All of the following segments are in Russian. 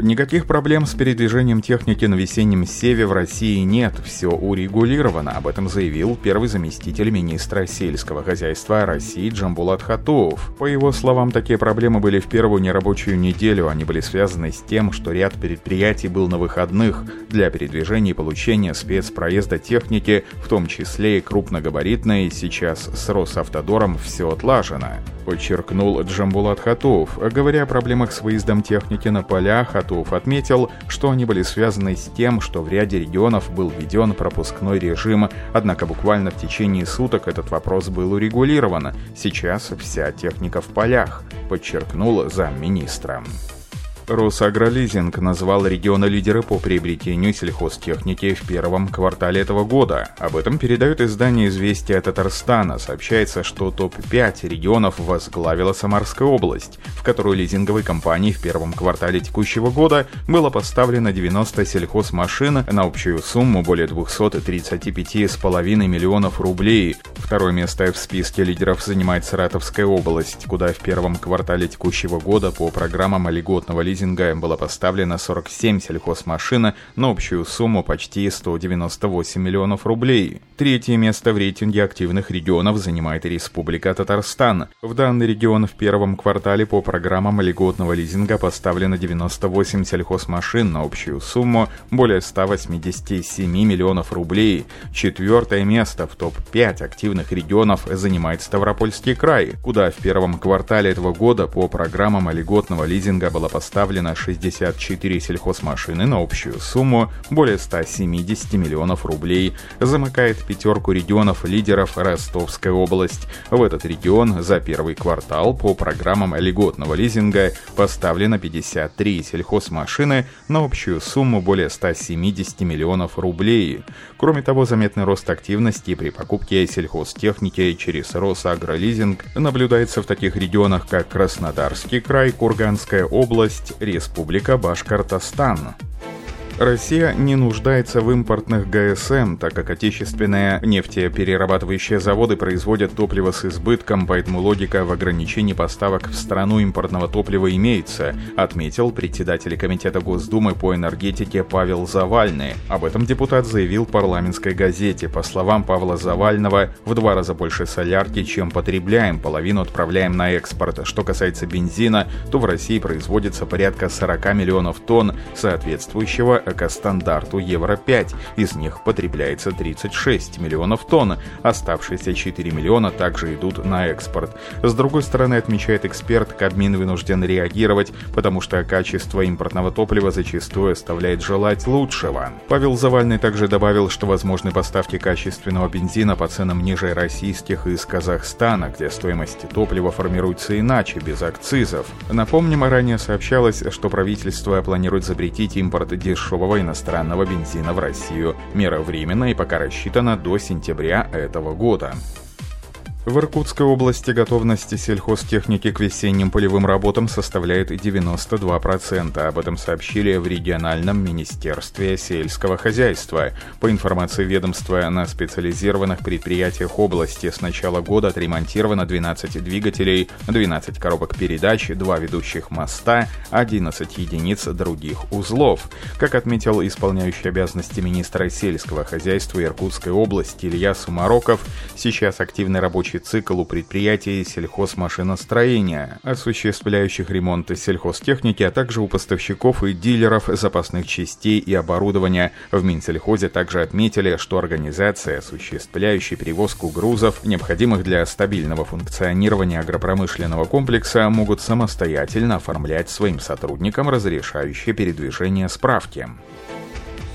Никаких проблем с передвижением техники на весеннем севе в России нет, все урегулировано, об этом заявил первый заместитель министра сельского хозяйства России Джамбулат Хатуов. По его словам, такие проблемы были в первую нерабочую неделю, они были связаны с тем, что ряд предприятий был на выходных для передвижения и получения спецпроезда техники, в том числе и крупногабаритной, сейчас с Росавтодором все отлажено подчеркнул Джамбулат Хатуов. Говоря о проблемах с выездом техники на поля, Хатуов отметил, что они были связаны с тем, что в ряде регионов был введен пропускной режим, однако буквально в течение суток этот вопрос был урегулирован. Сейчас вся техника в полях, подчеркнул замминистра. Росагролизинг назвал регионы лидеры по приобретению сельхозтехники в первом квартале этого года. Об этом передает издание «Известия Татарстана». Сообщается, что топ-5 регионов возглавила Самарская область, в которую лизинговой компании в первом квартале текущего года было поставлено 90 сельхозмашин на общую сумму более 235,5 миллионов рублей. Второе место в списке лидеров занимает Саратовская область, куда в первом квартале текущего года по программам льготного лизинга лизинга было поставлено 47 сельхозмашин на общую сумму почти 198 миллионов рублей. Третье место в рейтинге активных регионов занимает Республика Татарстан. В данный регион в первом квартале по программам льготного лизинга поставлено 98 сельхозмашин на общую сумму более 187 миллионов рублей. Четвертое место в топ-5 активных регионов занимает Ставропольский край, куда в первом квартале этого года по программам льготного лизинга было поставлено поставлено 64 сельхозмашины на общую сумму более 170 миллионов рублей. Замыкает пятерку регионов-лидеров Ростовская область. В этот регион за первый квартал по программам льготного лизинга поставлено 53 сельхозмашины на общую сумму более 170 миллионов рублей. Кроме того, заметный рост активности при покупке сельхозтехники через Росагролизинг наблюдается в таких регионах, как Краснодарский край, Курганская область, Республика Башкортостан. Россия не нуждается в импортных ГСМ, так как отечественные нефтеперерабатывающие заводы производят топливо с избытком, поэтому логика в ограничении поставок в страну импортного топлива имеется, отметил председатель Комитета Госдумы по энергетике Павел Завальный. Об этом депутат заявил парламентской газете. По словам Павла Завального, в два раза больше солярки, чем потребляем, половину отправляем на экспорт. Что касается бензина, то в России производится порядка 40 миллионов тонн соответствующего экостандарту Евро-5. Из них потребляется 36 миллионов тонн. Оставшиеся 4 миллиона также идут на экспорт. С другой стороны, отмечает эксперт, Кабмин вынужден реагировать, потому что качество импортного топлива зачастую оставляет желать лучшего. Павел Завальный также добавил, что возможны поставки качественного бензина по ценам ниже российских из Казахстана, где стоимость топлива формируется иначе, без акцизов. Напомним, ранее сообщалось, что правительство планирует запретить импорт дешевого дешевого иностранного бензина в Россию. Мера временная и пока рассчитана до сентября этого года. В Иркутской области готовность сельхозтехники к весенним полевым работам составляет 92%. Об этом сообщили в региональном министерстве сельского хозяйства. По информации ведомства, на специализированных предприятиях области с начала года отремонтировано 12 двигателей, 12 коробок передач, 2 ведущих моста, 11 единиц других узлов. Как отметил исполняющий обязанности министра сельского хозяйства Иркутской области Илья Сумароков, сейчас активный рабочий рабочий цикл у предприятий сельхозмашиностроения, осуществляющих ремонты сельхозтехники, а также у поставщиков и дилеров запасных частей и оборудования. В Минсельхозе также отметили, что организация, осуществляющая перевозку грузов, необходимых для стабильного функционирования агропромышленного комплекса, могут самостоятельно оформлять своим сотрудникам разрешающие передвижение справки.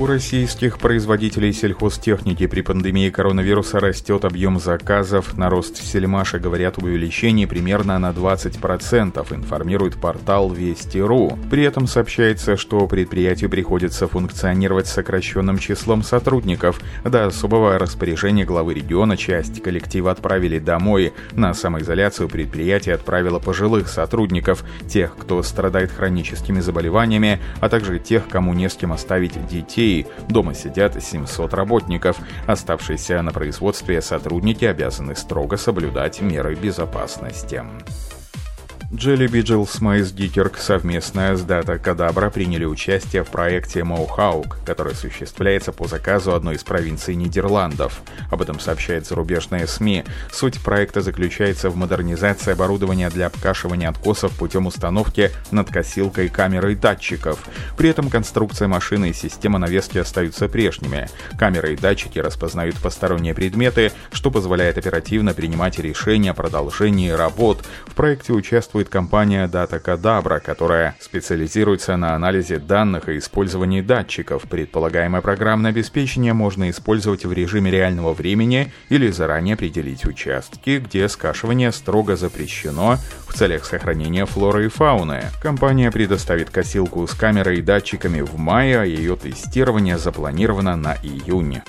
У российских производителей сельхозтехники при пандемии коронавируса растет объем заказов. На рост сельмаша говорят об увеличении примерно на 20%, информирует портал Вести.ру. При этом сообщается, что предприятию приходится функционировать с сокращенным числом сотрудников. До особого распоряжения главы региона часть коллектива отправили домой. На самоизоляцию предприятие отправило пожилых сотрудников, тех, кто страдает хроническими заболеваниями, а также тех, кому не с кем оставить детей рублей. Дома сидят 700 работников. Оставшиеся на производстве сотрудники обязаны строго соблюдать меры безопасности. Jelly Vigils Майс Дикерк совместная с Data Cadabra приняли участие в проекте Mohawk, который осуществляется по заказу одной из провинций Нидерландов. Об этом сообщает зарубежная СМИ. Суть проекта заключается в модернизации оборудования для обкашивания откосов путем установки над косилкой камеры датчиков. При этом конструкция машины и система навески остаются прежними. Камеры и датчики распознают посторонние предметы, что позволяет оперативно принимать решения о продолжении работ. В проекте участвуют участвует компания Data Cadabra, которая специализируется на анализе данных и использовании датчиков. Предполагаемое программное обеспечение можно использовать в режиме реального времени или заранее определить участки, где скашивание строго запрещено в целях сохранения флоры и фауны. Компания предоставит косилку с камерой и датчиками в мае, а ее тестирование запланировано на июнь.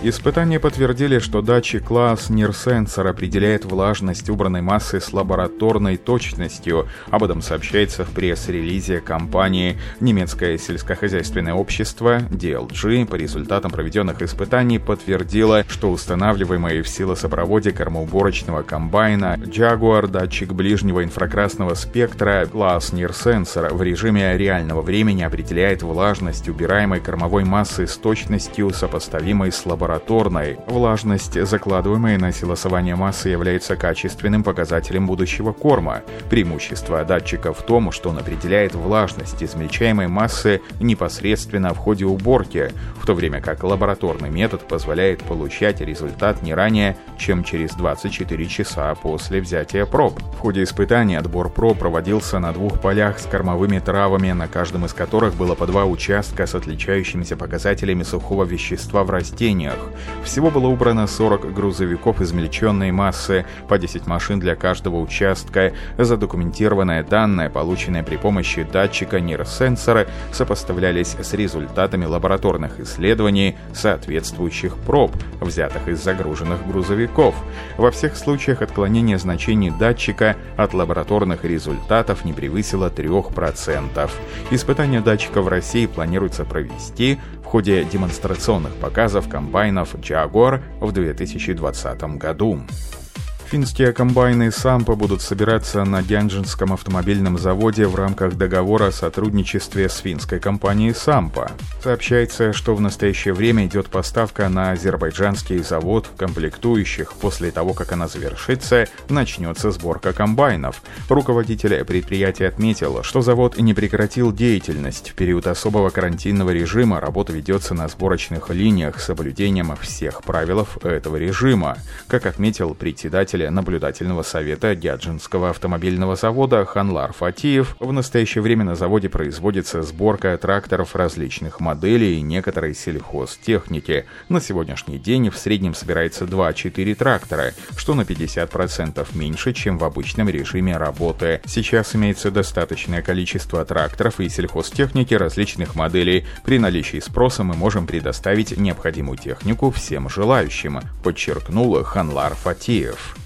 Испытания подтвердили, что датчик класс NIR определяет влажность убранной массы с лабораторной точностью. Об этом сообщается в пресс-релизе компании Немецкое сельскохозяйственное общество DLG по результатам проведенных испытаний подтвердило, что устанавливаемый в силосопроводе кормоуборочного комбайна Jaguar датчик ближнего инфракрасного спектра класс NIR в режиме реального времени определяет влажность убираемой кормовой массы с точностью, сопоставимой с лабораторной лабораторной. Влажность, закладываемая на силосование массы, является качественным показателем будущего корма. Преимущество датчика в том, что он определяет влажность измельчаемой массы непосредственно в ходе уборки, в то время как лабораторный метод позволяет получать результат не ранее, чем через 24 часа после взятия проб. В ходе испытаний отбор проб проводился на двух полях с кормовыми травами, на каждом из которых было по два участка с отличающимися показателями сухого вещества в растениях. Всего было убрано 40 грузовиков измельченной массы, по 10 машин для каждого участка. Задокументированные данные, полученные при помощи датчика нейросенсора, сопоставлялись с результатами лабораторных исследований соответствующих проб, взятых из загруженных грузовиков. Во всех случаях отклонение значений датчика от лабораторных результатов не превысило 3%. Испытания датчика в России планируется провести ходе демонстрационных показов комбайн комбайнов Jaguar в 2020 году. Финские комбайны Сампа будут собираться на Гянджинском автомобильном заводе в рамках договора о сотрудничестве с финской компанией Сампа. Сообщается, что в настоящее время идет поставка на азербайджанский завод комплектующих. После того, как она завершится, начнется сборка комбайнов. Руководитель предприятия отметил, что завод не прекратил деятельность. В период особого карантинного режима работа ведется на сборочных линиях с соблюдением всех правил этого режима. Как отметил председатель председателя наблюдательного совета Гяджинского автомобильного завода Ханлар Фатиев, в настоящее время на заводе производится сборка тракторов различных моделей и некоторой сельхозтехники. На сегодняшний день в среднем собирается 2-4 трактора, что на 50% меньше, чем в обычном режиме работы. Сейчас имеется достаточное количество тракторов и сельхозтехники различных моделей. При наличии спроса мы можем предоставить необходимую технику всем желающим, подчеркнул Ханлар Фатиев.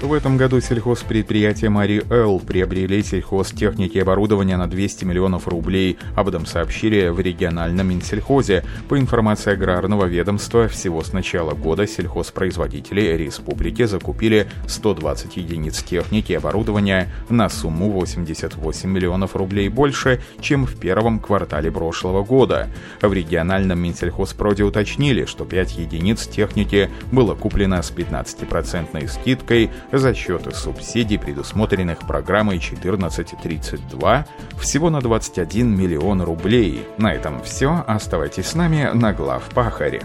В этом году сельхозпредприятия Мари Эл приобрели сельхозтехники и оборудование на 200 миллионов рублей. Об этом сообщили в региональном Минсельхозе. По информации аграрного ведомства, всего с начала года сельхозпроизводители республики закупили 120 единиц техники и оборудования на сумму 88 миллионов рублей больше, чем в первом квартале прошлого года. В региональном Минсельхозпроде уточнили, что 5 единиц техники было куплено с 15% скидкой, за счет субсидий, предусмотренных программой 1432, всего на 21 миллион рублей. На этом все. Оставайтесь с нами на глав Пахаре.